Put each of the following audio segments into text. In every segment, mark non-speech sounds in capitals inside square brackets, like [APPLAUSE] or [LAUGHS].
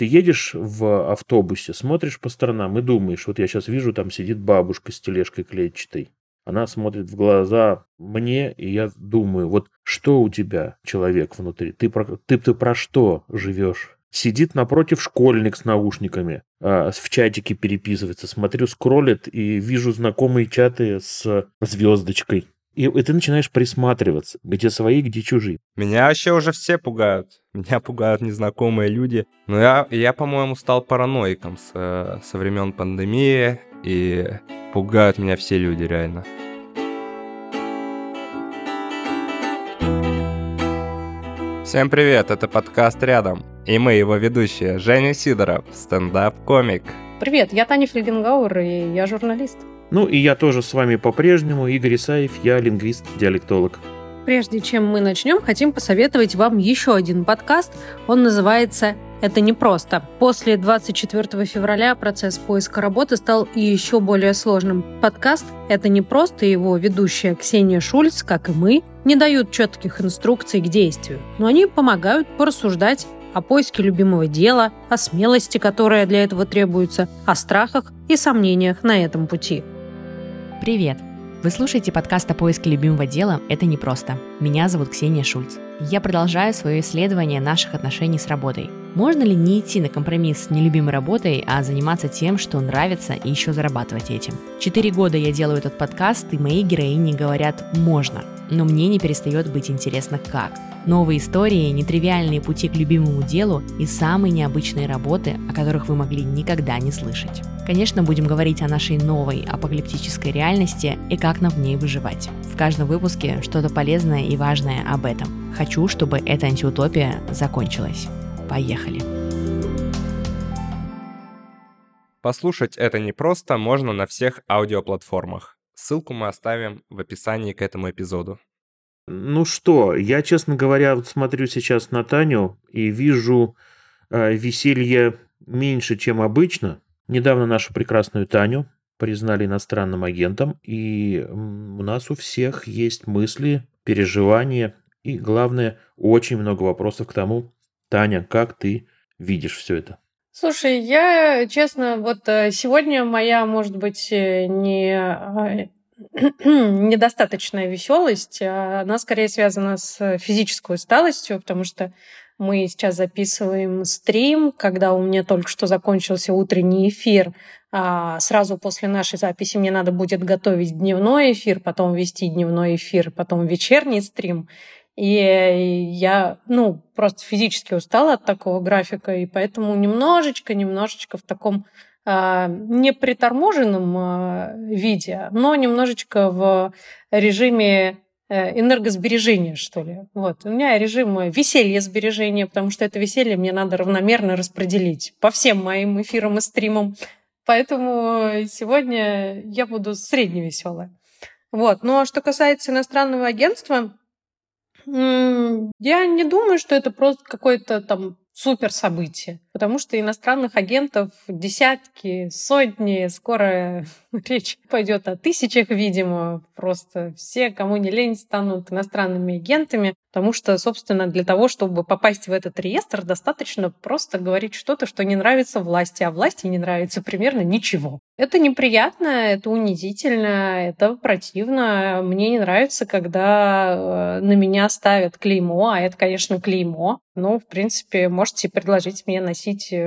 Ты едешь в автобусе, смотришь по сторонам и думаешь, вот я сейчас вижу, там сидит бабушка с тележкой клетчатой. Она смотрит в глаза мне, и я думаю, вот что у тебя, человек внутри? Ты про, ты, ты про что живешь? Сидит напротив школьник с наушниками, а, в чатике переписывается. Смотрю, скроллит и вижу знакомые чаты с звездочкой. И, и ты начинаешь присматриваться, где свои, где чужие. Меня вообще уже все пугают. Меня пугают незнакомые люди. Но я, я по-моему, стал параноиком с, э, со времен пандемии. И пугают меня все люди, реально. Всем привет, это подкаст «Рядом». И мы его ведущие Женя Сидоров, стендап-комик. Привет, я Таня Фельгенгауэр, и я журналист. Ну и я тоже с вами по-прежнему, Игорь Исаев, я лингвист-диалектолог. Прежде чем мы начнем, хотим посоветовать вам еще один подкаст. Он называется «Это непросто». После 24 февраля процесс поиска работы стал еще более сложным. Подкаст «Это непросто» и его ведущая Ксения Шульц, как и мы, не дают четких инструкций к действию, но они помогают порассуждать о поиске любимого дела, о смелости, которая для этого требуется, о страхах и сомнениях на этом пути. Привет! Вы слушаете подкаст о поиске любимого дела «Это непросто». Меня зовут Ксения Шульц. Я продолжаю свое исследование наших отношений с работой. Можно ли не идти на компромисс с нелюбимой работой, а заниматься тем, что нравится, и еще зарабатывать этим? Четыре года я делаю этот подкаст, и мои героини говорят «можно», но мне не перестает быть интересно как. Новые истории, нетривиальные пути к любимому делу и самые необычные работы, о которых вы могли никогда не слышать. Конечно, будем говорить о нашей новой апокалиптической реальности и как нам в ней выживать. В каждом выпуске что-то полезное и важное об этом. Хочу, чтобы эта антиутопия закончилась. Поехали! Послушать это непросто можно на всех аудиоплатформах. Ссылку мы оставим в описании к этому эпизоду. Ну что, я, честно говоря, вот смотрю сейчас на Таню и вижу э, веселье меньше, чем обычно. Недавно нашу прекрасную Таню признали иностранным агентом, и у нас у всех есть мысли, переживания и, главное, очень много вопросов к тому, Таня, как ты видишь все это? Слушай, я, честно, вот э, сегодня моя, может быть, э, не а, [CLEARS THROAT] недостаточная веселость, а она скорее связана с физической усталостью, потому что мы сейчас записываем стрим, когда у меня только что закончился утренний эфир. А сразу после нашей записи мне надо будет готовить дневной эфир, потом вести дневной эфир, потом вечерний стрим. И я, ну, просто физически устала от такого графика, и поэтому немножечко, немножечко в таком не приторможенном э, виде, но немножечко в режиме Э, энергосбережения, что ли. Вот. У меня режим веселья сбережения, потому что это веселье мне надо равномерно распределить по всем моим эфирам и стримам. Поэтому сегодня я буду средневеселая. Вот. Но что касается иностранного агентства, я не думаю, что это просто какой-то там супер событие, потому что иностранных агентов десятки, сотни, скоро [LAUGHS] речь пойдет о тысячах, видимо, просто все, кому не лень, станут иностранными агентами, потому что, собственно, для того, чтобы попасть в этот реестр, достаточно просто говорить что-то, что не нравится власти, а власти не нравится примерно ничего. Это неприятно, это унизительно, это противно. Мне не нравится, когда э, на меня ставят клеймо, а это, конечно, клеймо. Ну, в принципе, можете предложить мне носить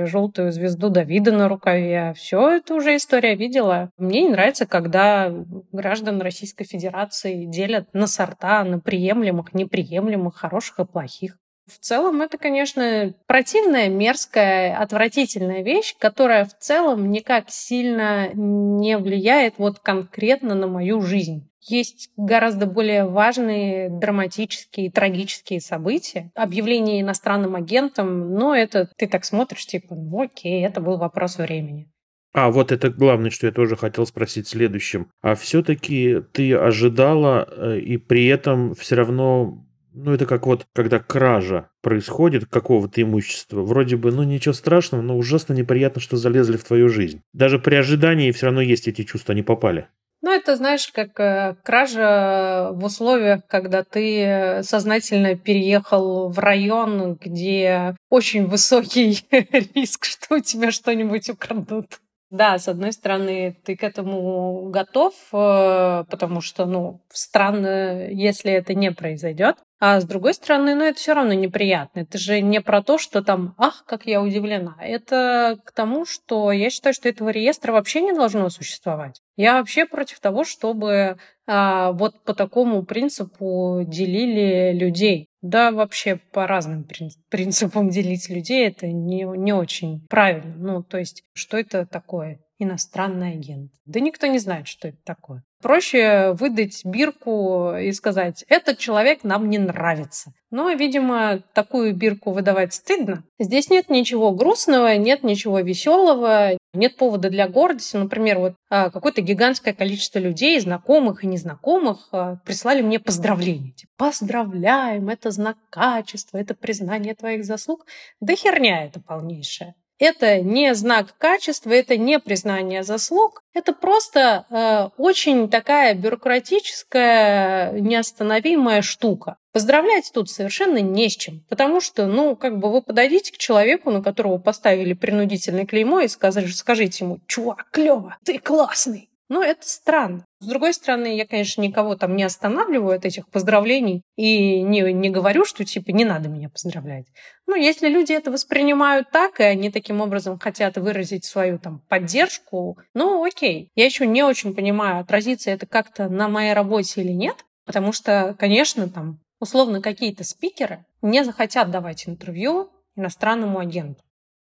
желтую звезду Давида на рукаве. Все это уже история видела. Мне не нравится, когда граждан Российской Федерации делят на сорта, на приемлемых, неприемлемых, хороших и плохих. В целом это, конечно, противная, мерзкая, отвратительная вещь, которая в целом никак сильно не влияет вот конкретно на мою жизнь. Есть гораздо более важные, драматические, трагические события. Объявление иностранным агентом, но это ты так смотришь, типа, ну окей, это был вопрос времени. А, вот это главное, что я тоже хотел спросить следующим. А все-таки ты ожидала, э, и при этом все равно ну, это как вот, когда кража происходит какого-то имущества. Вроде бы, ну, ничего страшного, но ужасно неприятно, что залезли в твою жизнь. Даже при ожидании все равно есть эти чувства, они попали. Ну, это, знаешь, как э, кража в условиях, когда ты сознательно переехал в район, где очень высокий [LAUGHS] риск, что у тебя что-нибудь украдут. Да, с одной стороны, ты к этому готов, э, потому что, ну, странно, если это не произойдет. А с другой стороны, ну, это все равно неприятно. Это же не про то, что там, ах, как я удивлена. Это к тому, что я считаю, что этого реестра вообще не должно существовать. Я вообще против того, чтобы а, вот по такому принципу делили людей. Да, вообще по разным принципам делить людей это не, не очень правильно. Ну, то есть, что это такое? Иностранный агент. Да никто не знает, что это такое. Проще выдать бирку и сказать, этот человек нам не нравится. Но, видимо, такую бирку выдавать стыдно. Здесь нет ничего грустного, нет ничего веселого, нет повода для гордости. Например, вот а, какое-то гигантское количество людей, знакомых и незнакомых, а, прислали мне поздравления. Типа, Поздравляем, это знак качества, это признание твоих заслуг. Да херня это полнейшая. Это не знак качества, это не признание заслуг, это просто э, очень такая бюрократическая, неостановимая штука. Поздравлять тут совершенно не с чем, потому что, ну, как бы вы подойдите к человеку, на которого поставили принудительное клеймо и сказали, скажите ему, чувак, клево, ты классный. Ну, это странно. С другой стороны, я, конечно, никого там не останавливаю от этих поздравлений и не, не говорю, что типа не надо меня поздравлять. Ну, если люди это воспринимают так, и они таким образом хотят выразить свою там поддержку, ну, окей. Я еще не очень понимаю, отразится это как-то на моей работе или нет, потому что, конечно, там условно какие-то спикеры не захотят давать интервью иностранному агенту.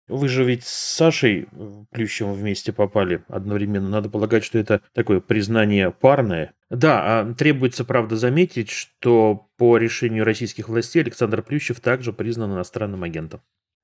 Вы же ведь с Сашей Плющевым вместе попали одновременно. Надо полагать, что это такое признание парное. Да, а требуется, правда, заметить, что по решению российских властей Александр Плющев также признан иностранным агентом.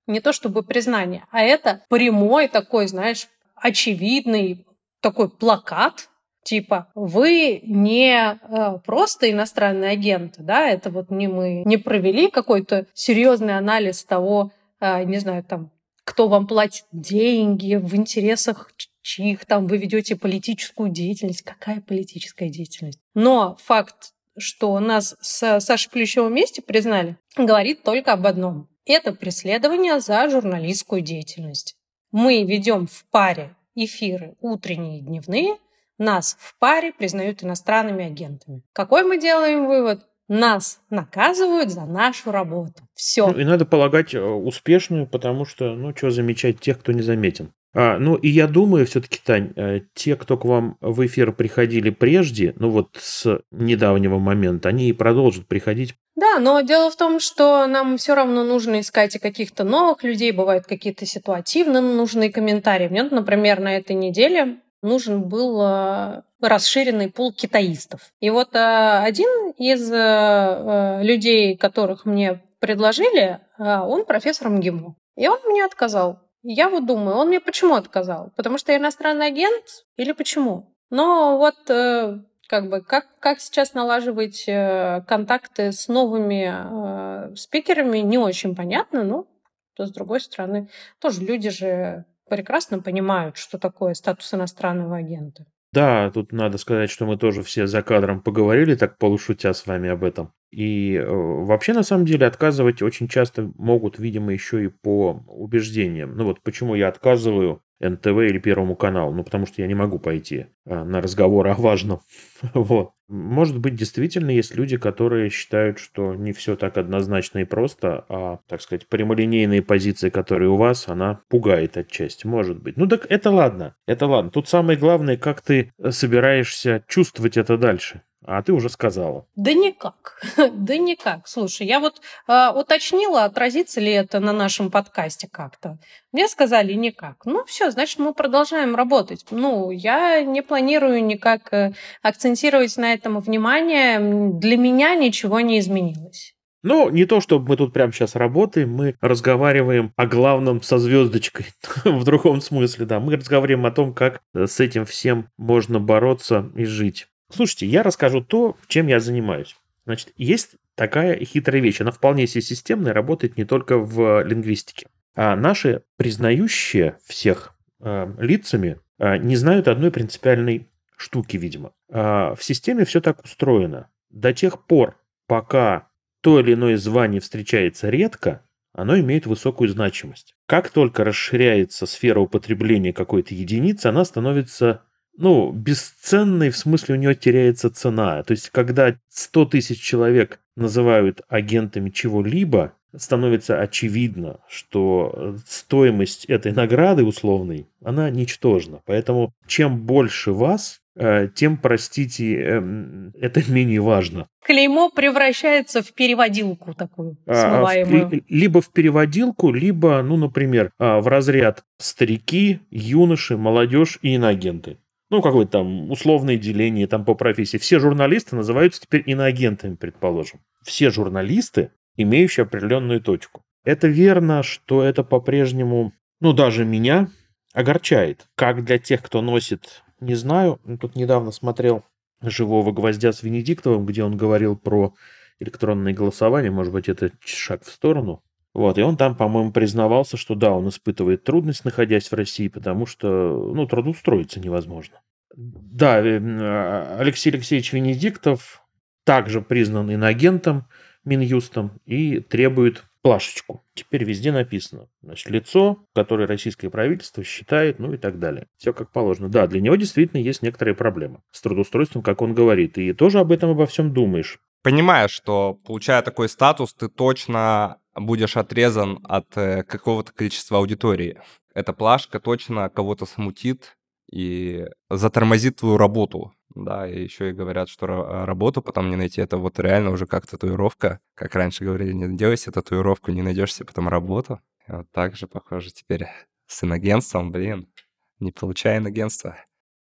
Не то чтобы признание, а это прямой такой, знаешь, очевидный такой плакат, типа вы не э, просто иностранный агент, да, это вот не мы не провели какой-то серьезный анализ того, э, не знаю, там кто вам платит деньги, в интересах чьих там вы ведете политическую деятельность. Какая политическая деятельность? Но факт, что нас с Сашей Плющевым вместе признали, говорит только об одном. Это преследование за журналистскую деятельность. Мы ведем в паре эфиры утренние и дневные, нас в паре признают иностранными агентами. Какой мы делаем вывод? Нас наказывают за нашу работу. Все. Ну, и надо полагать э, успешную, потому что, ну, что замечать тех, кто не заметен. А, ну, и я думаю, все-таки, Тань, э, те, кто к вам в эфир приходили прежде, ну, вот с недавнего момента, они и продолжат приходить. Да, но дело в том, что нам все равно нужно искать и каких-то новых людей, бывают какие-то ситуативно нужные комментарии. Мне, например, на этой неделе нужен был э, расширенный пул китаистов. И вот э, один из э, людей, которых мне предложили, он профессор МГИМО. И он мне отказал. Я вот думаю, он мне почему отказал? Потому что я иностранный агент или почему? Но вот как бы как, как сейчас налаживать контакты с новыми э, спикерами, не очень понятно, но то с другой стороны, тоже люди же прекрасно понимают, что такое статус иностранного агента. Да, тут надо сказать, что мы тоже все за кадром поговорили, так полушутя с вами об этом. И э, вообще, на самом деле, отказывать очень часто могут, видимо, еще и по убеждениям. Ну вот почему я отказываю НТВ или Первому каналу, ну потому что я не могу пойти э, на разговор о важном. [LAUGHS] вот. Может быть, действительно есть люди, которые считают, что не все так однозначно и просто, а, так сказать, прямолинейные позиции, которые у вас, она пугает отчасти. Может быть. Ну так это ладно, это ладно. Тут самое главное, как ты собираешься чувствовать это дальше. А ты уже сказала. Да никак. [LAUGHS] да никак. Слушай, я вот э, уточнила, отразится ли это на нашем подкасте как-то. Мне сказали никак. Ну все, значит, мы продолжаем работать. Ну, я не планирую никак э, акцентировать на этом внимание. Для меня ничего не изменилось. Ну, не то, чтобы мы тут прямо сейчас работаем, мы разговариваем о главном со звездочкой. [LAUGHS] в другом смысле, да. Мы разговариваем о том, как с этим всем можно бороться и жить. Слушайте, я расскажу то, чем я занимаюсь. Значит, есть такая хитрая вещь. Она вполне себе системная, работает не только в лингвистике. А наши признающие всех э, лицами э, не знают одной принципиальной штуки, видимо. А в системе все так устроено. До тех пор, пока то или иное звание встречается редко, оно имеет высокую значимость. Как только расширяется сфера употребления какой-то единицы, она становится ну, бесценной, в смысле у нее теряется цена. То есть, когда 100 тысяч человек называют агентами чего-либо, становится очевидно, что стоимость этой награды условной, она ничтожна. Поэтому чем больше вас, э, тем, простите, эм, это менее важно. Клеймо превращается в переводилку такую а, смываемую. А, либо в переводилку, либо, ну, например, а, в разряд старики, юноши, молодежь и иноагенты ну, какое-то там условное деление там по профессии. Все журналисты называются теперь иноагентами, предположим. Все журналисты, имеющие определенную точку. Это верно, что это по-прежнему, ну, даже меня огорчает. Как для тех, кто носит, не знаю. Тут недавно смотрел «Живого гвоздя» с Венедиктовым, где он говорил про электронное голосование. Может быть, это шаг в сторону. Вот, и он там, по-моему, признавался, что да, он испытывает трудность, находясь в России, потому что, ну, трудоустроиться невозможно. Да, э, а, Алексей Алексеевич Венедиктов также признан иноагентом Минюстом и требует плашечку. Теперь везде написано. Значит, лицо, которое российское правительство считает, ну и так далее. Все как положено. Да, для него действительно есть некоторые проблемы с трудоустройством, как он говорит. И тоже об этом обо всем думаешь. Понимаешь, что, получая такой статус, ты точно будешь отрезан от э, какого-то количества аудитории. Эта плашка точно кого-то смутит и затормозит твою работу. Да, и еще и говорят, что работу потом не найти. Это вот реально уже как татуировка. Как раньше говорили, не делай себе татуировку, не найдешь себе потом работу. И вот так же, похоже, теперь с иногенством, блин, не получая иногенства.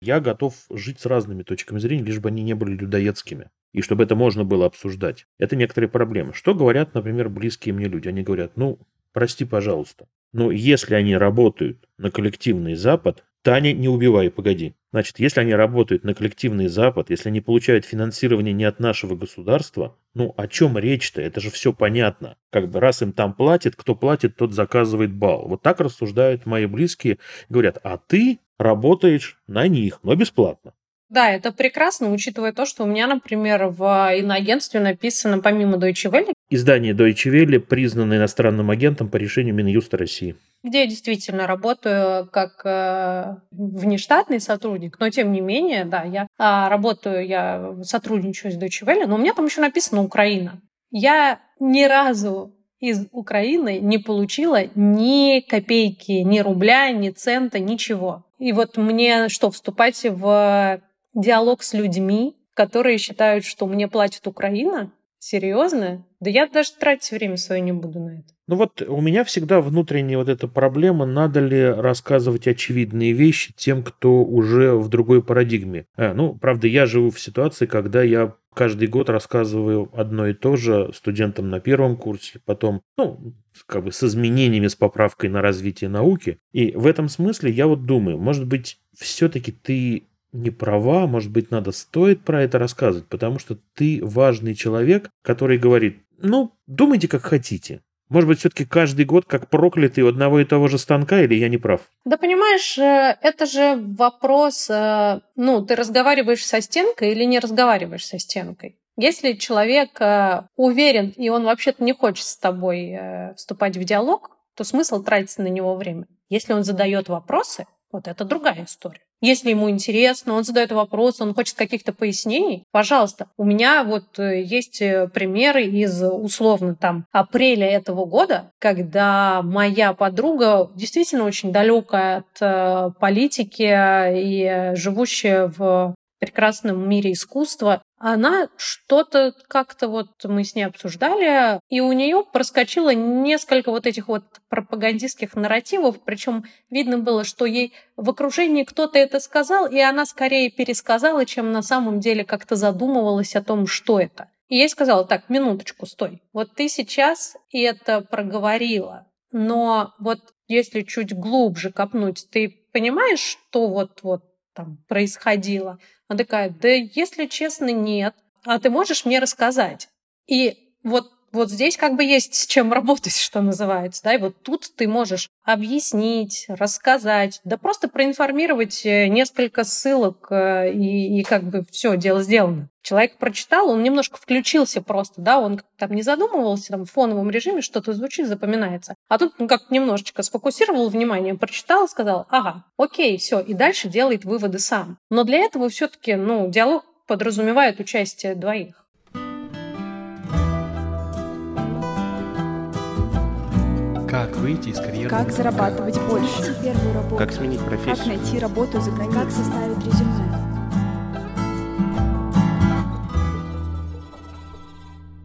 Я готов жить с разными точками зрения, лишь бы они не были людоедскими и чтобы это можно было обсуждать. Это некоторые проблемы. Что говорят, например, близкие мне люди? Они говорят, ну, прости, пожалуйста, но если они работают на коллективный Запад, Таня, не убивай, погоди. Значит, если они работают на коллективный Запад, если они получают финансирование не от нашего государства, ну о чем речь-то? Это же все понятно. Как бы раз им там платят, кто платит, тот заказывает бал. Вот так рассуждают мои близкие. Говорят, а ты работаешь на них, но бесплатно. Да, это прекрасно, учитывая то, что у меня, например, в иноагентстве написано помимо Deutsche Welle... Издание Deutsche Welle признано иностранным агентом по решению Минюста России. Где я действительно работаю как э, внештатный сотрудник, но тем не менее, да, я э, работаю, я сотрудничаю с Deutsche Welle, но у меня там еще написано Украина. Я ни разу из Украины не получила ни копейки, ни рубля, ни цента, ничего. И вот мне что, вступать в диалог с людьми, которые считают, что мне платит Украина? Серьезно? Да я даже тратить время свое не буду на это. Ну вот у меня всегда внутренняя вот эта проблема, надо ли рассказывать очевидные вещи тем, кто уже в другой парадигме. А, ну, правда, я живу в ситуации, когда я каждый год рассказываю одно и то же студентам на первом курсе, потом, ну, как бы с изменениями, с поправкой на развитие науки. И в этом смысле я вот думаю, может быть, все-таки ты не права, может быть, надо стоит про это рассказывать, потому что ты важный человек, который говорит, ну, думайте как хотите. Может быть, все-таки каждый год как проклятый у одного и того же станка, или я не прав? Да понимаешь, э, это же вопрос, э, ну, ты разговариваешь со стенкой или не разговариваешь со стенкой? Если человек э, уверен, и он вообще-то не хочет с тобой вступать в диалог, то смысл тратить на него время. Если он задает вопросы, вот это другая история. Если ему интересно, он задает вопрос, он хочет каких-то пояснений, пожалуйста. У меня вот э, есть э, примеры из условно там апреля этого года, когда моя подруга действительно очень далекая от э, политики и живущая в прекрасном мире искусства, она что-то как-то вот мы с ней обсуждали, и у нее проскочило несколько вот этих вот пропагандистских нарративов, причем видно было, что ей в окружении кто-то это сказал, и она скорее пересказала, чем на самом деле как-то задумывалась о том, что это. И я сказала, так, минуточку, стой. Вот ты сейчас это проговорила, но вот если чуть глубже копнуть, ты понимаешь, что вот-вот там происходило? Она такая, да если честно, нет. А ты можешь мне рассказать? И вот Вот здесь как бы есть с чем работать, [LAUGHS] что называется, да, и вот тут ты можешь объяснить, рассказать, да просто проинформировать э, несколько ссылок, э, и, и как бы все, дело сделано. Человек прочитал, он немножко включился просто, да, он там не задумывался, там в фоновом режиме что-то звучит, запоминается. А тут он как немножечко сфокусировал внимание, прочитал, сказал, ага, окей, все, и дальше делает выводы сам. Но для этого все-таки, ну, диалог подразумевает участие двоих. Выйти из карьеры? Как зарабатывать больше? первую работу. Как сменить Как профессию? найти работу за границей? Как составить резюме?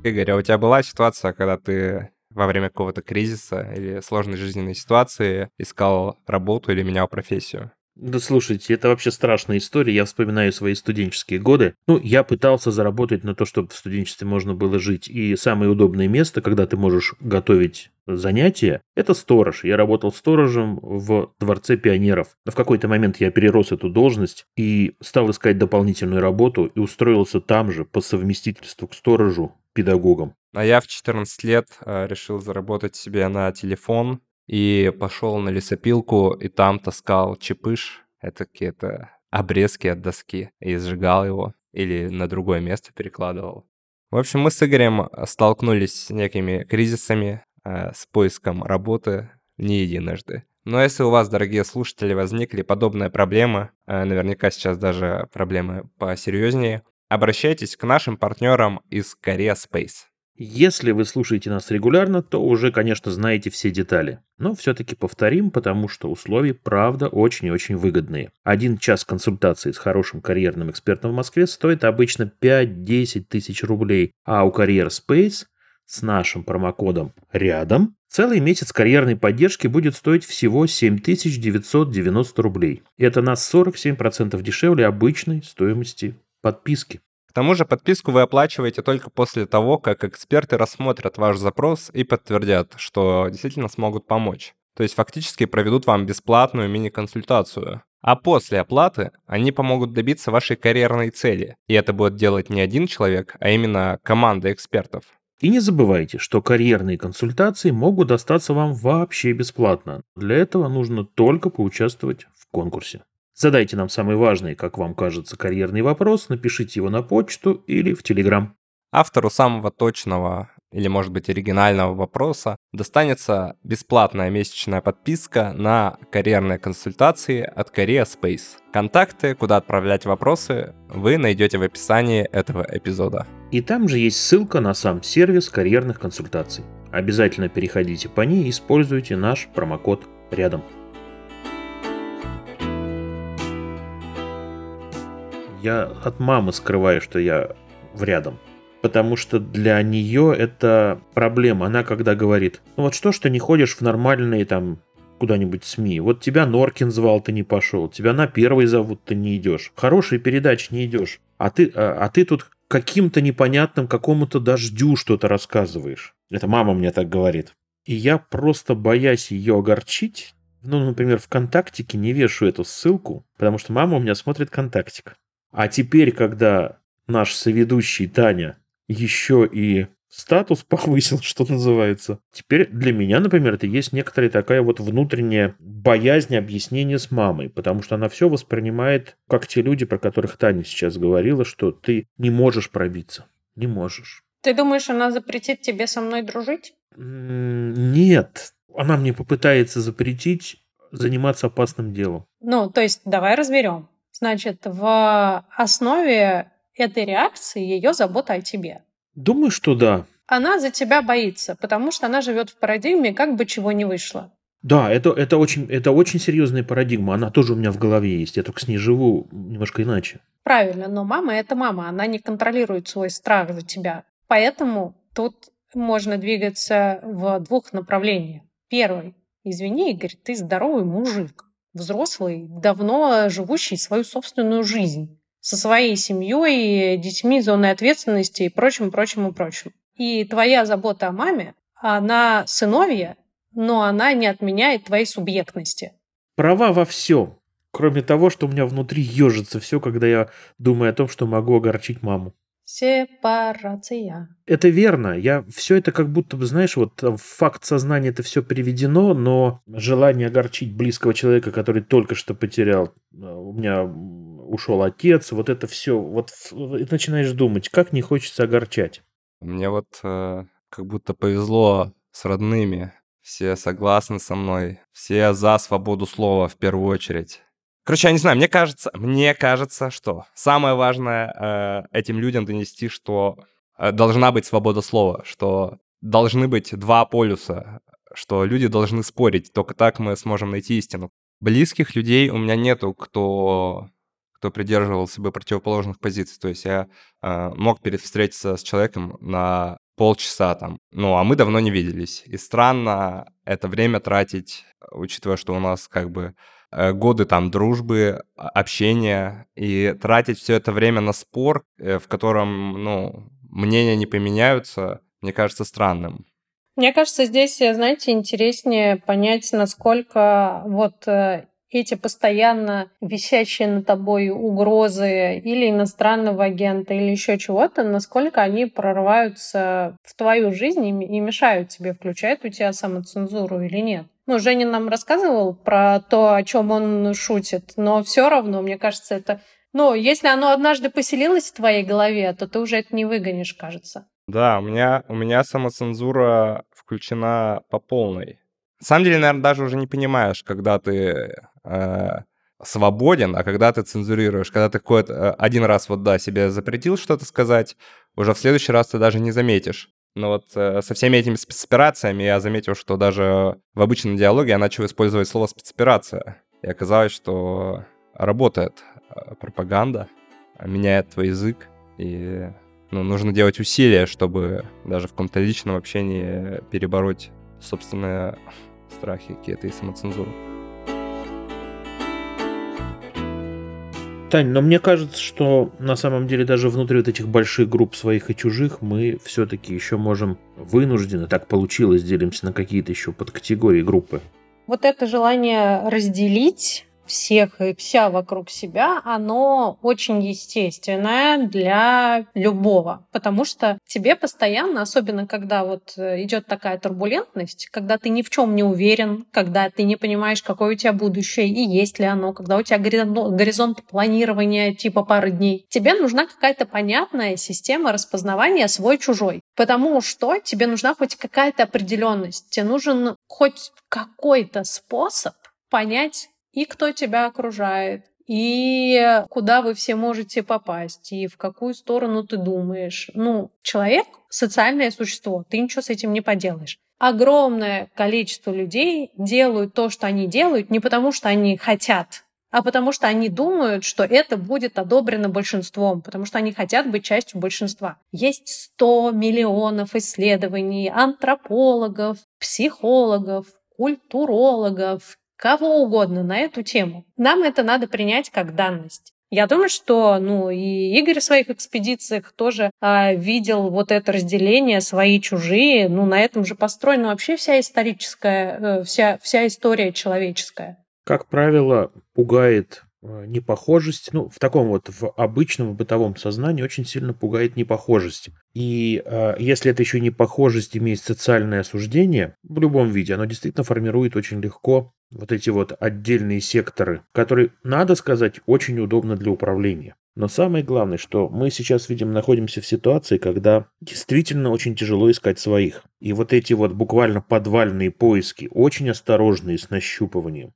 Игорь, а у тебя была ситуация, когда ты во время какого-то кризиса или сложной жизненной ситуации искал работу или менял профессию? Да слушайте, это вообще страшная история. Я вспоминаю свои студенческие годы. Ну, я пытался заработать на то, чтобы в студенчестве можно было жить. И самое удобное место, когда ты можешь готовить занятия, это сторож. Я работал сторожем в Дворце пионеров. В какой-то момент я перерос эту должность и стал искать дополнительную работу и устроился там же по совместительству к сторожу педагогом. А я в 14 лет э, решил заработать себе на телефон и пошел на лесопилку, и там таскал чепыш, это какие-то обрезки от доски, и сжигал его или на другое место перекладывал. В общем, мы с Игорем столкнулись с некими кризисами, э, с поиском работы не единожды. Но если у вас, дорогие слушатели, возникли подобные проблемы, э, наверняка сейчас даже проблемы посерьезнее, обращайтесь к нашим партнерам из Korea Space. Если вы слушаете нас регулярно, то уже, конечно, знаете все детали. Но все-таки повторим, потому что условия, правда, очень и очень выгодные. Один час консультации с хорошим карьерным экспертом в Москве стоит обычно 5-10 тысяч рублей, а у Career Space с нашим промокодом «Рядом» целый месяц карьерной поддержки будет стоить всего 7990 рублей. Это на 47% дешевле обычной стоимости подписки. К тому же подписку вы оплачиваете только после того, как эксперты рассмотрят ваш запрос и подтвердят, что действительно смогут помочь. То есть фактически проведут вам бесплатную мини-консультацию. А после оплаты они помогут добиться вашей карьерной цели. И это будет делать не один человек, а именно команда экспертов. И не забывайте, что карьерные консультации могут достаться вам вообще бесплатно. Для этого нужно только поучаствовать в конкурсе. Задайте нам самый важный, как вам кажется, карьерный вопрос, напишите его на почту или в Телеграм. Автору самого точного или, может быть, оригинального вопроса достанется бесплатная месячная подписка на карьерные консультации от Korea Space. Контакты, куда отправлять вопросы, вы найдете в описании этого эпизода. И там же есть ссылка на сам сервис карьерных консультаций. Обязательно переходите по ней и используйте наш промокод рядом. Я от мамы скрываю, что я в рядом. Потому что для нее это проблема. Она когда говорит, ну вот что ты не ходишь в нормальные там куда-нибудь СМИ. Вот тебя Норкин звал, ты не пошел. Тебя на первый зовут, ты не идешь. Хорошие передачи не идешь. А ты, а, а ты тут каким-то непонятным какому-то дождю что-то рассказываешь. Это мама мне так говорит. И я просто боясь ее огорчить, ну, например, ВКонтактике не вешу эту ссылку, потому что мама у меня смотрит ВКонтактик. А теперь, когда наш соведущий Таня еще и статус [LAUGHS] повысил, что называется. Теперь для меня, например, это есть некоторая такая вот внутренняя боязнь объяснения с мамой, потому что она все воспринимает, как те люди, про которых Таня сейчас говорила, что ты не можешь пробиться. Не можешь. Ты думаешь, она запретит тебе со мной дружить? Нет. Она мне попытается запретить заниматься опасным делом. Ну, то есть давай разберем. Значит, в основе этой реакции ее забота о тебе. Думаю, что да. Она за тебя боится, потому что она живет в парадигме, как бы чего не вышло. Да, это, это, очень, это очень серьезная парадигма. Она тоже у меня в голове есть. Я только с ней живу немножко иначе. Правильно, но мама это мама, она не контролирует свой страх за тебя. Поэтому тут можно двигаться в двух направлениях. Первый. Извини, Игорь, ты здоровый мужик, взрослый, давно живущий свою собственную жизнь со своей семьей, детьми, зоной ответственности и прочим, прочим и прочим. И твоя забота о маме, она сыновья, но она не отменяет твоей субъектности. Права во всем. Кроме того, что у меня внутри ежится все, когда я думаю о том, что могу огорчить маму. Сепарация. Это верно. Я все это как будто бы, знаешь, вот факт сознания это все приведено, но желание огорчить близкого человека, который только что потерял, э, у меня ушел отец, вот это все, вот и начинаешь думать, как не хочется огорчать. Мне вот э, как будто повезло с родными. Все согласны со мной, все за свободу слова в первую очередь. Короче, я не знаю, мне кажется, мне кажется, что самое важное э, этим людям донести, что э, должна быть свобода слова, что должны быть два полюса, что люди должны спорить, только так мы сможем найти истину. Близких людей у меня нету, кто кто придерживался бы противоположных позиций. То есть я э, мог встретиться с человеком на полчаса там, ну, а мы давно не виделись. И странно это время тратить, учитывая, что у нас как бы Э, годы там дружбы, а, общения, и тратить все это время на спор, э, в котором, ну, мнения не поменяются, мне кажется странным. Мне кажется, здесь, э, знаете, интереснее понять, насколько вот эти постоянно висящие над тобой угрозы или иностранного агента, или еще чего-то, насколько они прорываются в твою жизнь и мешают тебе, включают у тебя самоцензуру или нет. Ну, Женя нам рассказывал про то, о чем он шутит, но все равно, мне кажется, это... Ну, если оно однажды поселилось в твоей голове, то ты уже это не выгонишь, кажется. Да, у меня, у меня самоцензура включена по полной. На самом деле, наверное, даже уже не понимаешь, когда ты э, свободен, а когда ты цензурируешь. Когда ты какой-то э, один раз вот, да, себе запретил что-то сказать, уже в следующий раз ты даже не заметишь. Но вот э, со всеми этими спецоперациями я заметил, что даже в обычном диалоге я начал использовать слово спецоперация. И оказалось, что работает э, пропаганда, меняет твой язык, и ну, нужно делать усилия, чтобы даже в каком-то личном общении перебороть собственные страхи какие-то и самоцензуру. Тань, но мне кажется, что на самом деле даже внутри вот этих больших групп своих и чужих мы все-таки еще можем вынуждены, так получилось, делимся на какие-то еще подкатегории группы. Вот это желание разделить всех и вся вокруг себя, оно очень естественное для любого, потому что тебе постоянно, особенно когда вот э, идет такая турбулентность, когда ты ни в чем не уверен, когда ты не понимаешь, какое у тебя будущее и есть ли оно, когда у тебя горизонт планирования типа пары дней, тебе нужна какая-то понятная система распознавания свой-чужой. Потому что тебе нужна хоть какая-то определенность, тебе нужен хоть какой-то способ понять, и кто тебя окружает, и куда вы все можете попасть, и в какую сторону ты думаешь. Ну, человек — социальное существо, ты ничего с этим не поделаешь. Огромное количество людей делают то, что они делают, не потому что они хотят, а потому что они думают, что это будет одобрено большинством, потому что они хотят быть частью большинства. Есть 100 миллионов исследований антропологов, психологов, культурологов, кого угодно на эту тему. Нам это надо принять как данность. Я думаю, что ну, и Игорь в своих экспедициях тоже а, видел вот это разделение свои чужие. Ну, на этом же построена вообще вся историческая, э, вся, вся история человеческая. Как правило, пугает непохожесть, ну, в таком вот, в обычном бытовом сознании очень сильно пугает непохожесть. И э, если это еще непохожесть имеет социальное осуждение, в любом виде, оно действительно формирует очень легко вот эти вот отдельные секторы, которые, надо сказать, очень удобно для управления. Но самое главное, что мы сейчас, видим, находимся в ситуации, когда действительно очень тяжело искать своих. И вот эти вот буквально подвальные поиски, очень осторожные с нащупыванием.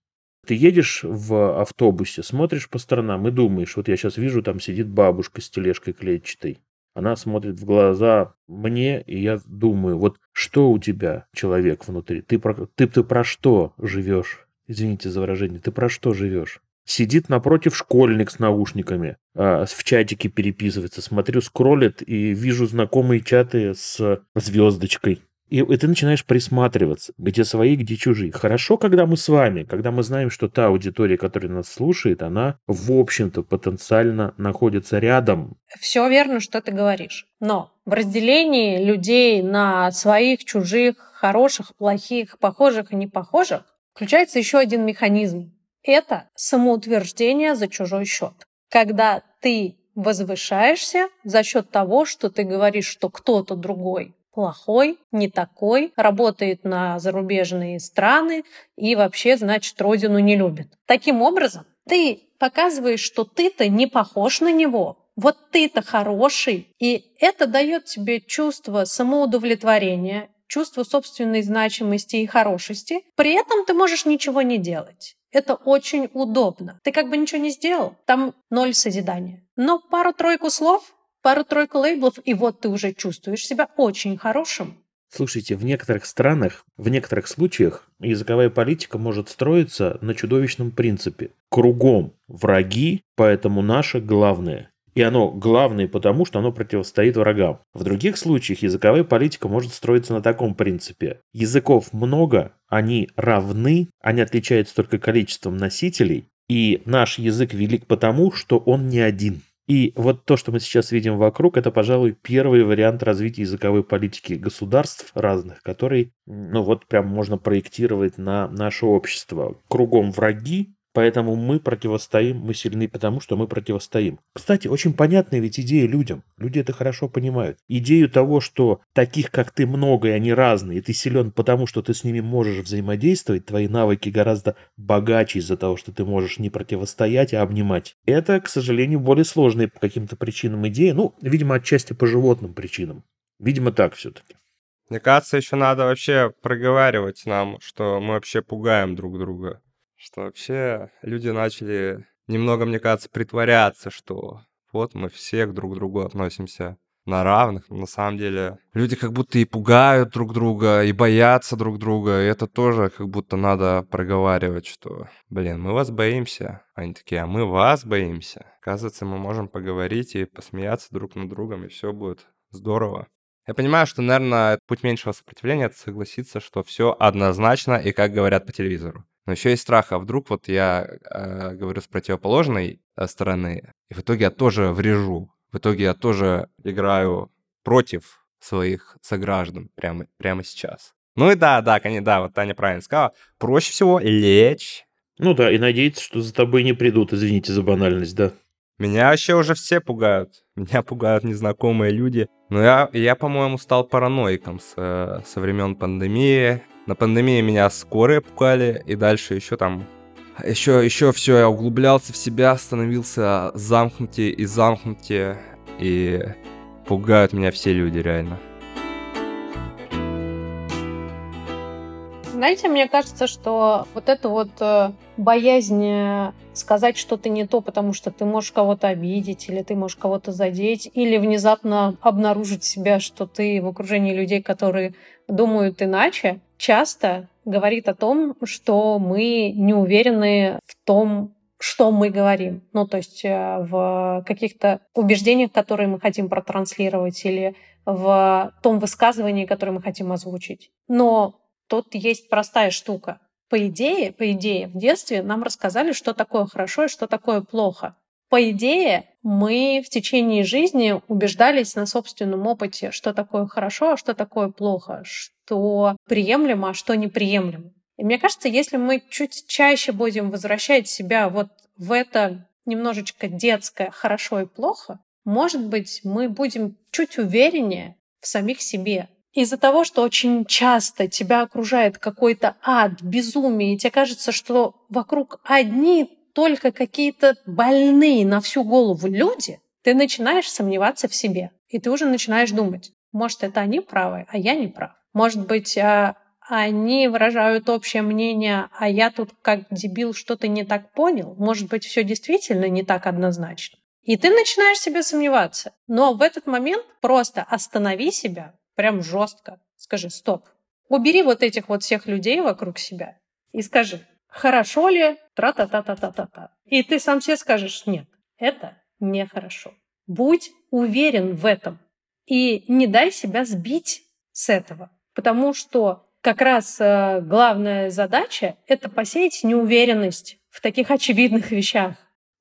Ты едешь в автобусе, смотришь по сторонам и думаешь, вот я сейчас вижу, там сидит бабушка с тележкой клетчатой. Она смотрит в глаза мне, и я думаю, вот что у тебя, человек внутри? Ты про, ты, ты про что живешь? извините за выражение, ты про что живешь? Сидит напротив школьник с наушниками, а, в чатике переписывается, смотрю, скроллит и вижу знакомые чаты с звездочкой. И, и ты начинаешь присматриваться, где свои, где чужие. Хорошо, когда мы с вами, когда мы знаем, что та аудитория, которая нас слушает, она, в общем-то, потенциально находится рядом. Все верно, что ты говоришь. Но в разделении людей на своих, чужих, хороших, плохих, похожих и непохожих включается еще один механизм. Это самоутверждение за чужой счет. Когда ты возвышаешься за счет того, что ты говоришь, что кто-то другой плохой, не такой, работает на зарубежные страны и вообще, значит, родину не любит. Таким образом, ты показываешь, что ты-то не похож на него, вот ты-то хороший, и это дает тебе чувство самоудовлетворения, чувство собственной значимости и хорошести. При этом ты можешь ничего не делать. Это очень удобно. Ты как бы ничего не сделал, там ноль созидания. Но пару-тройку слов, пару-тройку лейблов, и вот ты уже чувствуешь себя очень хорошим. Слушайте, в некоторых странах, в некоторых случаях языковая политика может строиться на чудовищном принципе. Кругом враги, поэтому наше главное. И оно главное потому, что оно противостоит врагам. В других случаях языковая политика может строиться на таком принципе. Языков много, они равны, они отличаются только количеством носителей, и наш язык велик потому, что он не один. И вот то, что мы сейчас видим вокруг, это, пожалуй, первый вариант развития языковой политики государств разных, который, ну вот прям можно проектировать на наше общество. Кругом враги, Поэтому мы противостоим, мы сильны потому, что мы противостоим. Кстати, очень понятная ведь идея людям. Люди это хорошо понимают. Идею того, что таких, как ты, много, и они разные, и ты силен потому, что ты с ними можешь взаимодействовать, твои навыки гораздо богаче из-за того, что ты можешь не противостоять, а обнимать. Это, к сожалению, более сложные по каким-то причинам идеи. Ну, видимо, отчасти по животным причинам. Видимо, так все-таки. Мне кажется, еще надо вообще проговаривать нам, что мы вообще пугаем друг друга что вообще люди начали немного, мне кажется, притворяться, что вот мы все друг к другу относимся на равных. На самом деле люди как будто и пугают друг друга, и боятся друг друга. И это тоже как будто надо проговаривать, что, блин, мы вас боимся. Они такие, а мы вас боимся. Оказывается, мы можем поговорить и посмеяться друг над другом, и все будет здорово. Я понимаю, что, наверное, путь меньшего сопротивления — это согласиться, что все однозначно и как говорят по телевизору. Но еще есть страх, а вдруг вот я э, говорю с противоположной э, стороны, и в итоге я тоже врежу. В итоге я тоже играю против своих сограждан прямо, прямо сейчас. Ну и да, да, конечно, да, вот Таня правильно сказала. Проще всего лечь. Ну да, и надеяться, что за тобой не придут, извините за банальность, да. Меня вообще уже все пугают. [LAUGHS] Меня пугают незнакомые люди. Но я, я по-моему, стал параноиком с, э, со времен пандемии. На пандемии меня скорые пугали, и дальше еще там... Еще, еще все, я углублялся в себя, становился замкнутее и замкнутее, и пугают меня все люди, реально. Знаете, мне кажется, что вот это вот э, боязнь э, сказать что-то не то, потому что ты можешь кого-то обидеть, или ты можешь кого-то задеть, или внезапно обнаружить себя, что ты в окружении людей, которые думают иначе, часто говорит о том, что мы не уверены в том, что мы говорим. Ну, то есть э, в каких-то убеждениях, которые мы хотим протранслировать, или в том высказывании, которое мы хотим озвучить. Но тут есть простая штука. По идее, по идее, в детстве нам рассказали, что такое хорошо и что такое плохо. По идее, мы в течение жизни убеждались на собственном опыте, что такое хорошо, а что такое плохо, что приемлемо, а что неприемлемо. И мне кажется, если мы чуть чаще будем возвращать себя вот в это немножечко детское хорошо и плохо, может быть, мы будем чуть увереннее в самих себе. Из-за того, что очень часто тебя окружает какой-то ад, безумие, и тебе кажется, что вокруг одни только какие-то больные на всю голову люди, ты начинаешь сомневаться в себе. И ты уже начинаешь думать, может, это они правы, а я не прав. Может быть, а, они выражают общее мнение, а я тут как дебил что-то не так понял. Может быть, все действительно не так однозначно. И ты начинаешь себе сомневаться. Но в этот момент просто останови себя прям жестко. Скажи, стоп. Убери вот этих вот всех людей вокруг себя и скажи, хорошо ли, тра-та-та-та-та-та-та. И ты сам себе скажешь, нет, это нехорошо. Будь уверен в этом и не дай себя сбить с этого, потому что как раз э, главная задача — это посеять неуверенность в таких очевидных вещах.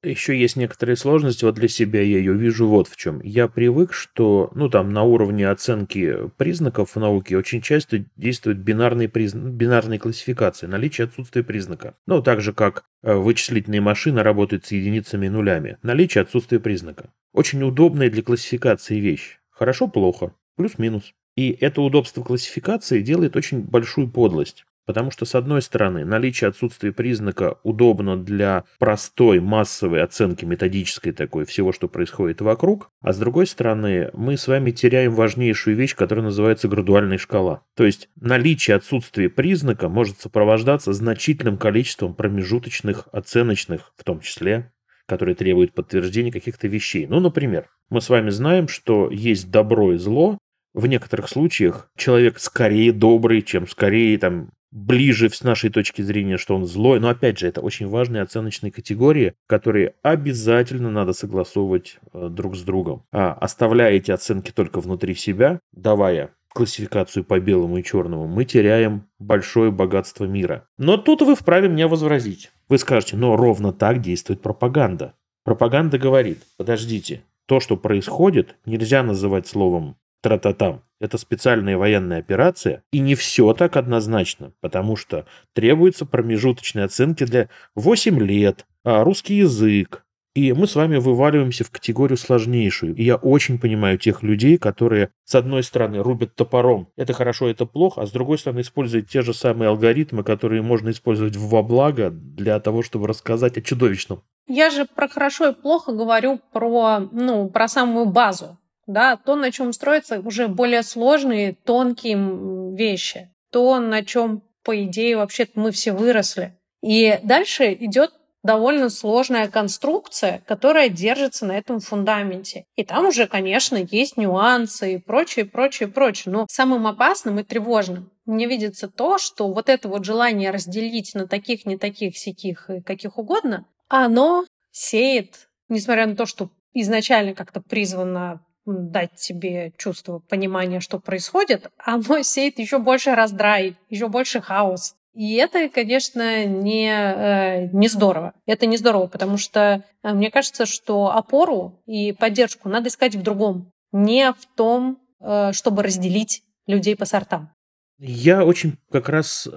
Еще есть некоторые сложности, вот для себя я ее вижу вот в чем. Я привык, что, ну, там, на уровне оценки признаков в науке очень часто действуют бинарные, призна... бинарные классификации, наличие отсутствия признака. Ну, так же, как э, вычислительные машины работают с единицами и нулями. Наличие отсутствия признака. Очень удобная для классификации вещь. Хорошо-плохо, плюс-минус. И это удобство классификации делает очень большую подлость. Потому что, с одной стороны, наличие отсутствия признака удобно для простой массовой оценки методической такой всего, что происходит вокруг, а с другой стороны, мы с вами теряем важнейшую вещь, которая называется градуальная шкала. То есть наличие отсутствия признака может сопровождаться значительным количеством промежуточных оценочных, в том числе, которые требуют подтверждения каких-то вещей. Ну, например, мы с вами знаем, что есть добро и зло, в некоторых случаях человек скорее добрый, чем скорее там ближе с нашей точки зрения, что он злой. Но опять же, это очень важные оценочные категории, которые обязательно надо согласовывать э, друг с другом. А оставляя эти оценки только внутри себя, давая классификацию по белому и черному, мы теряем большое богатство мира. Но тут вы вправе меня возразить. Вы скажете, но ровно так действует пропаганда. Пропаганда говорит, подождите, то, что происходит, нельзя называть словом тра-та-там. Это специальная военная операция, и не все так однозначно, потому что требуются промежуточные оценки для 8 лет, а русский язык, и мы с вами вываливаемся в категорию сложнейшую. И я очень понимаю тех людей, которые, с одной стороны, рубят топором. Это хорошо, это плохо, а с другой стороны, используют те же самые алгоритмы, которые можно использовать во благо для того, чтобы рассказать о чудовищном. Я же про хорошо и плохо говорю про, ну, про самую базу да, то, на чем строятся уже более сложные, тонкие вещи, то, на чем, по идее, вообще мы все выросли. И дальше идет довольно сложная конструкция, которая держится на этом фундаменте. И там уже, конечно, есть нюансы и прочее, прочее, прочее. Но самым опасным и тревожным мне видится то, что вот это вот желание разделить на таких, не таких, сяких и каких угодно, оно сеет, несмотря на то, что изначально как-то призвано дать тебе чувство понимания, что происходит, [LAUGHS] оно сеет еще больше раздрай, еще больше хаос. И это, конечно, не, э, не здорово. Это не здорово, потому что э, мне кажется, что опору и поддержку надо искать в другом, не в том, э, чтобы разделить людей по сортам. Я очень как раз,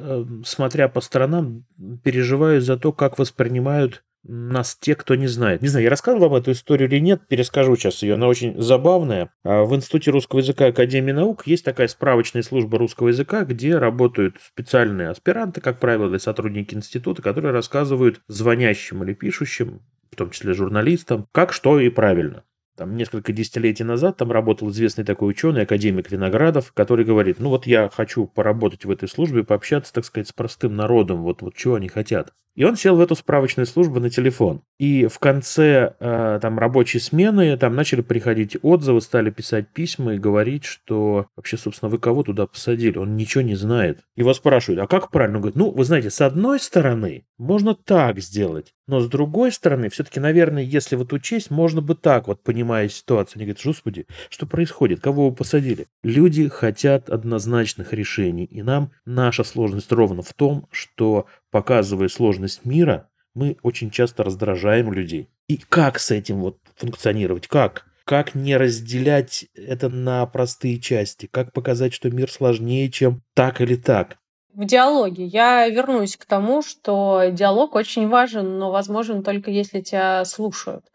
смотря по сторонам, переживаю за то, как воспринимают нас те, кто не знает. Не знаю, я рассказывал вам эту историю или нет, перескажу сейчас ее, она очень забавная. А, в Институте русского языка Академии наук есть такая справочная служба русского языка, где работают специальные аспиранты, как правило, или сотрудники института, которые рассказывают звонящим или пишущим, в том числе журналистам, как, что и правильно там, несколько десятилетий назад там работал известный такой ученый, академик Виноградов, который говорит, ну вот я хочу поработать в этой службе, пообщаться, так сказать, с простым народом, вот, вот чего они хотят. И он сел в эту справочную службу на телефон. И в конце э, там рабочей смены там начали приходить отзывы, стали писать письма и говорить, что вообще, собственно, вы кого туда посадили? Он ничего не знает. Его спрашивают, а как правильно? Он говорит, ну, вы знаете, с одной стороны, можно так сделать, но с другой стороны, все-таки, наверное, если вот учесть, можно бы так вот, понимая ситуацию. Они говорят, господи, что происходит? Кого вы посадили? Люди хотят однозначных решений, и нам наша сложность ровно в том, что показывая сложность мира, мы очень часто раздражаем людей. И как с этим вот функционировать? Как? Как не разделять это на простые части? Как показать, что мир сложнее, чем так или так? В диалоге я вернусь к тому, что диалог очень важен, но возможен только если тебя слушают.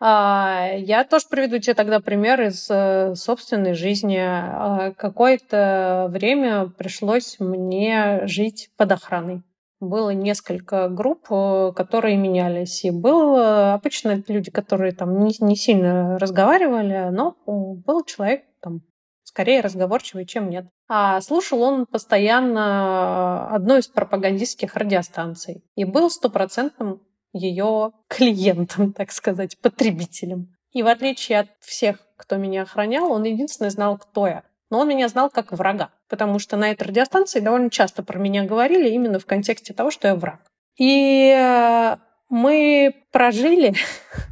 А, я тоже приведу тебе тогда пример из э, собственной жизни. А, какое-то время пришлось мне жить под охраной было несколько групп, э, которые менялись. И был э, обычно люди, которые там не, не сильно разговаривали, но был человек там скорее разговорчивый, чем нет. А слушал он постоянно одну из пропагандистских радиостанций и был стопроцентным ее клиентом, [LAUGHS] так сказать, потребителем. И в отличие от всех, кто меня охранял, он единственный знал, кто я но он меня знал как врага, потому что на этой радиостанции довольно часто про меня говорили именно в контексте того, что я враг. И э, мы прожили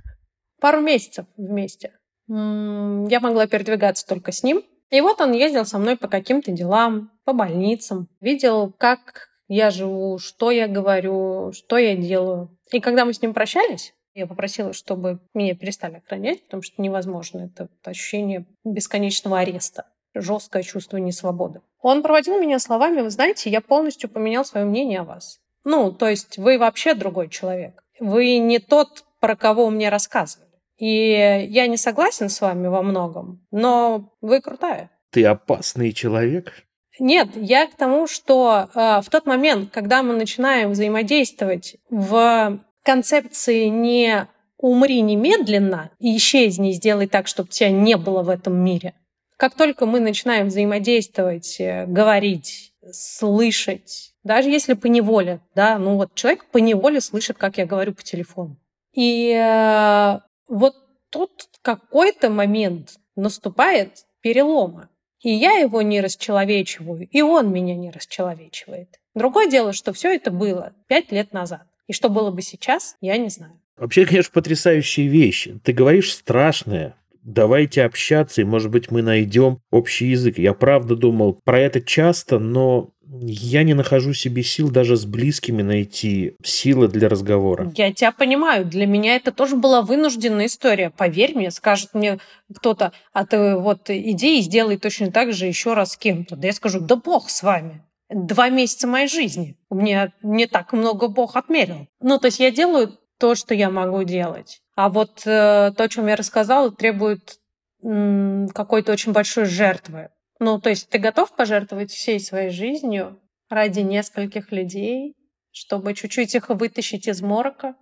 [LAUGHS] пару месяцев вместе. Я могла передвигаться только с ним. И вот он ездил со мной по каким-то делам, по больницам, видел, как я живу, что я говорю, что я делаю. И когда мы с ним прощались, Я попросила, чтобы меня перестали охранять, потому что невозможно. Это ощущение бесконечного ареста, жесткое чувство несвободы. Он проводил меня словами, вы знаете, я полностью поменял свое мнение о вас. Ну, то есть вы вообще другой человек. Вы не тот, про кого мне рассказывали. И я не согласен с вами во многом, но вы крутая. Ты опасный человек? Нет, я к тому, что э, в тот момент, когда мы начинаем взаимодействовать в концепции не умри немедленно и исчезни, сделай так, чтобы тебя не было в этом мире. Как только мы начинаем взаимодействовать, э, говорить, слышать, даже если по неволе, да, ну вот человек по неволе слышит, как я говорю по телефону. И э, вот тут какой-то момент наступает перелома. И я его не расчеловечиваю, и он меня не расчеловечивает. Другое дело, что все это было пять лет назад. И что было бы сейчас, я не знаю. Вообще, конечно, потрясающие вещи. Ты говоришь страшное. Давайте общаться, и, может быть, мы найдем общий язык. Я правда думал про это часто, но я не нахожу себе сил даже с близкими найти силы для разговора. Я тебя понимаю. Для меня это тоже была вынужденная история. Поверь мне, скажет мне кто-то, а ты вот иди и сделай точно так же еще раз с кем-то. Да я скажу, да бог с вами два месяца моей жизни. У меня не так много Бог отмерил. Ну, то есть я делаю то, что я могу делать. А вот э, то, о чем я рассказала, требует м, какой-то очень большой жертвы. Ну, то есть ты готов пожертвовать всей своей жизнью ради нескольких людей, чтобы чуть-чуть их вытащить из морока?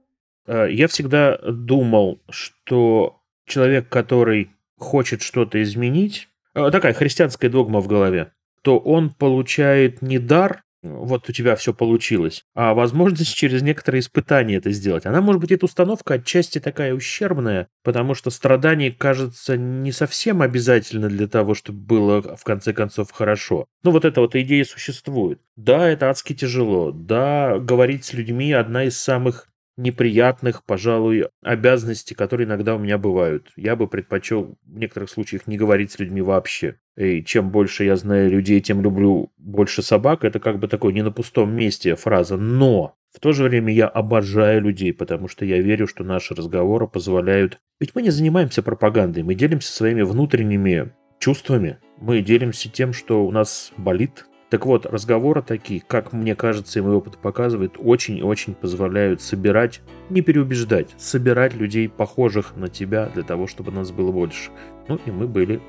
Э, я всегда думал, что человек, который хочет что-то изменить, э, такая христианская догма в голове, то он получает не дар, вот у тебя все получилось, а возможность через некоторые испытания это сделать. Она, может быть, эта установка отчасти такая ущербная, потому что страдание кажется не совсем обязательно для того, чтобы было в конце концов хорошо. Ну, вот эта вот идея существует. Да, это адски тяжело. Да, говорить с людьми одна из самых неприятных, пожалуй, обязанностей, которые иногда у меня бывают. Я бы предпочел в некоторых случаях не говорить с людьми вообще. И чем больше я знаю людей, тем люблю больше собак. Это как бы такой не на пустом месте фраза. Но в то же время я обожаю людей, потому что я верю, что наши разговоры позволяют... Ведь мы не занимаемся пропагандой, мы делимся своими внутренними чувствами. Мы делимся тем, что у нас болит, так вот, разговоры такие, как мне кажется, и мой опыт показывает, очень и очень позволяют собирать, не переубеждать, собирать людей, похожих на тебя, для того, чтобы нас было больше. Ну и мы были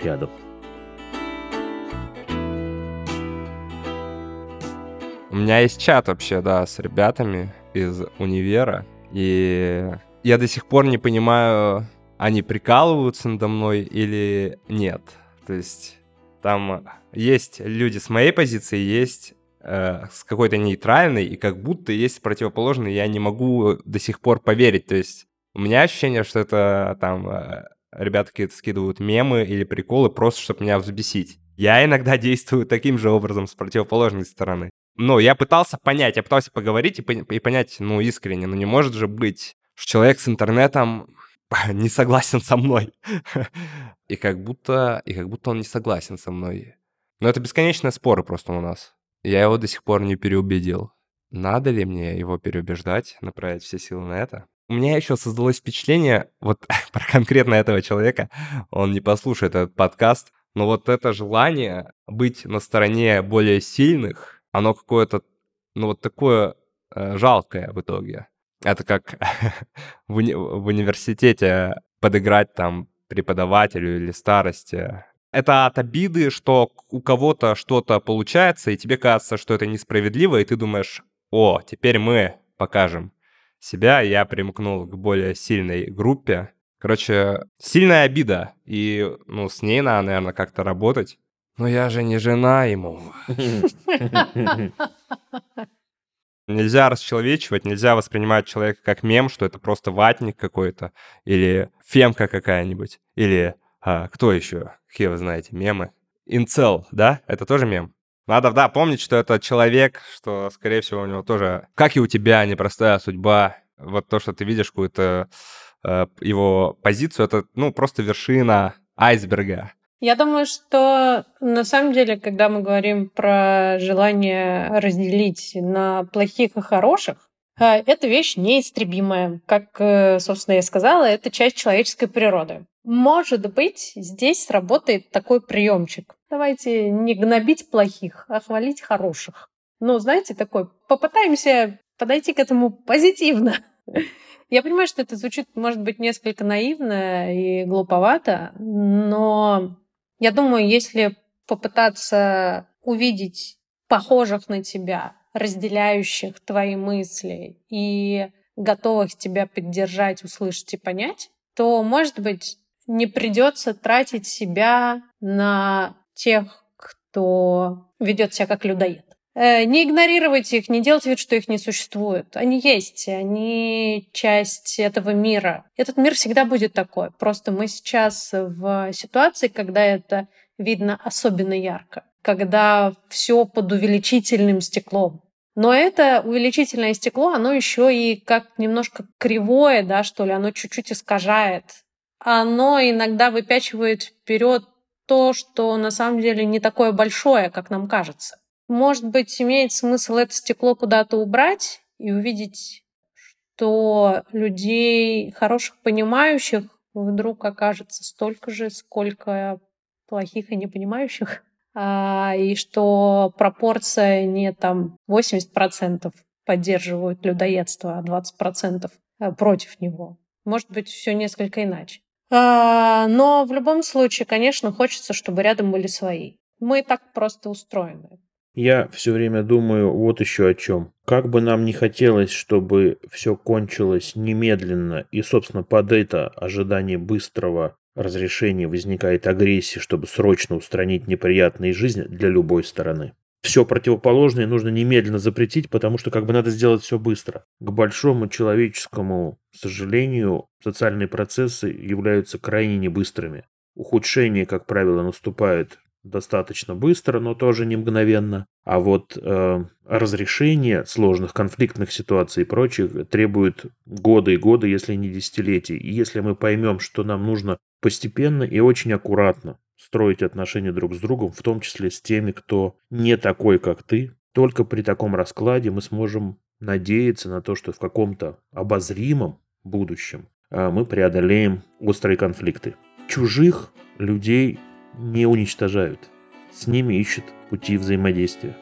рядом. У меня есть чат вообще, да, с ребятами из универа, и я до сих пор не понимаю, они прикалываются надо мной или нет. То есть там есть люди с моей позиции, есть э, с какой-то нейтральной, и как будто есть противоположный, я не могу до сих пор поверить. То есть у меня ощущение, что это там э, ребята какие-то скидывают мемы или приколы просто, чтобы меня взбесить. Я иногда [LAUGHS] действую таким же образом с противоположной стороны. Но я пытался понять, я пытался поговорить и, и понять, ну, искренне, ну не может же быть, что человек с интернетом [LAUGHS] не согласен со мной. [LAUGHS] И как будто, и как будто он не согласен со мной. Но это бесконечные споры просто у нас. Я его до сих пор не переубедил. Надо ли мне его переубеждать, направить все силы на это? У меня еще создалось впечатление, вот [LAUGHS] про конкретно этого человека, он не послушает этот подкаст, но вот это желание быть на стороне более сильных, оно какое-то, ну вот такое э, жалкое в итоге. Это как [LAUGHS] в, уни- в университете подыграть там преподавателю или старости. Это от обиды, что у кого-то что-то получается, и тебе кажется, что это несправедливо, и ты думаешь, о, теперь мы покажем себя, я примкнул к более сильной группе. Короче, сильная обида, и, ну, с ней надо, наверное, как-то работать. Но я же не жена ему. [LAUGHS] [LAUGHS] Нельзя расчеловечивать, нельзя воспринимать человека как мем, что это просто ватник какой-то, или фемка какая-нибудь, или а, кто еще? Какие вы знаете мемы? Инцел, да? Это тоже мем? Надо, да, помнить, что это человек, что, скорее всего, у него тоже, как и у тебя, непростая судьба. Вот то, что ты видишь какую-то э, его позицию, это, ну, просто вершина айсберга. Я думаю, что на самом деле, когда мы говорим про желание разделить на плохих и хороших, Э, эта вещь неистребимая. Как, э, собственно, я сказала, это часть человеческой природы. Может быть, здесь сработает такой приемчик. Давайте не гнобить плохих, а хвалить хороших. Ну, знаете, такой, попытаемся подойти к этому позитивно. [LAUGHS] Я понимаю, что это звучит, может быть, несколько наивно и глуповато, но я думаю, если попытаться увидеть похожих на тебя, разделяющих твои мысли и готовых тебя поддержать, услышать и понять, то, может быть, не придется тратить себя на тех, кто ведет себя как людоед. Э, не игнорировать их, не делать вид, что их не существует. Они есть, они часть этого мира. Этот мир всегда будет такой. Просто мы сейчас в ситуации, когда это видно особенно ярко, когда все под увеличительным стеклом. Но это увеличительное стекло, оно еще и как немножко кривое, да, что ли, оно чуть-чуть искажает. Оно иногда выпячивает вперед то, что на самом деле не такое большое, как нам кажется. Может быть, имеет смысл это стекло куда-то убрать и увидеть, что людей хороших, понимающих вдруг окажется столько же, сколько плохих и непонимающих, а, и что пропорция не там 80% поддерживают людоедство, а 20% э, против него. Может быть, все несколько иначе. А, но в любом случае, конечно, хочется, чтобы рядом были свои. Мы так просто устроены. Я все время думаю вот еще о чем. Как бы нам не хотелось, чтобы все кончилось немедленно, и, собственно, под это ожидание быстрого разрешения возникает агрессия, чтобы срочно устранить неприятные жизни для любой стороны. Все противоположное нужно немедленно запретить, потому что как бы надо сделать все быстро. К большому человеческому сожалению, социальные процессы являются крайне небыстрыми. Ухудшение, как правило, наступает достаточно быстро, но тоже не мгновенно. А вот э, разрешение сложных конфликтных ситуаций и прочих требует годы и годы, если не десятилетий. И если мы поймем, что нам нужно постепенно и очень аккуратно строить отношения друг с другом, в том числе с теми, кто не такой, как ты, только при таком раскладе мы сможем надеяться на то, что в каком-то обозримом будущем э, мы преодолеем острые конфликты. Чужих людей не уничтожают. С ними ищут пути взаимодействия.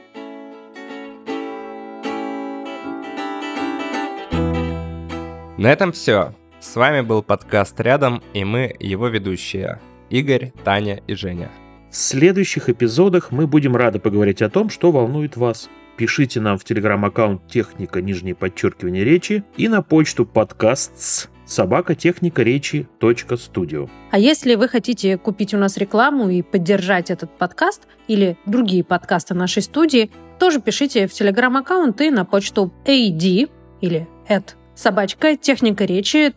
На этом все. С вами был подкаст «Рядом» и мы, его ведущие. Игорь, Таня и Женя. В следующих эпизодах мы будем рады поговорить о том, что волнует вас. Пишите нам в телеграм-аккаунт «Техника, нижнее подчеркивание речи» и на почту подкастс собакотехника речи .студио. А если вы хотите купить у нас рекламу и поддержать этот подкаст или другие подкасты нашей студии, тоже пишите в телеграм-аккаунт и на почту ad или at собачка техника речи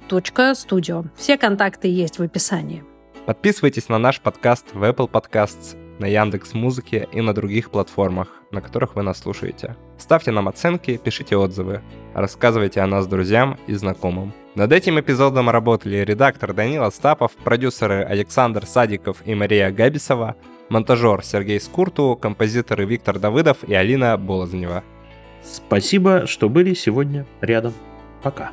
.студио. Все контакты есть в описании. Подписывайтесь на наш подкаст в Apple Podcasts, на Яндекс Музыке и на других платформах, на которых вы нас слушаете. Ставьте нам оценки, пишите отзывы, рассказывайте о нас друзьям и знакомым. Над этим эпизодом работали редактор Данил Остапов, продюсеры Александр Садиков и Мария Габисова, монтажер Сергей Скурту, композиторы Виктор Давыдов и Алина Болознева. Спасибо, что были сегодня рядом. Пока.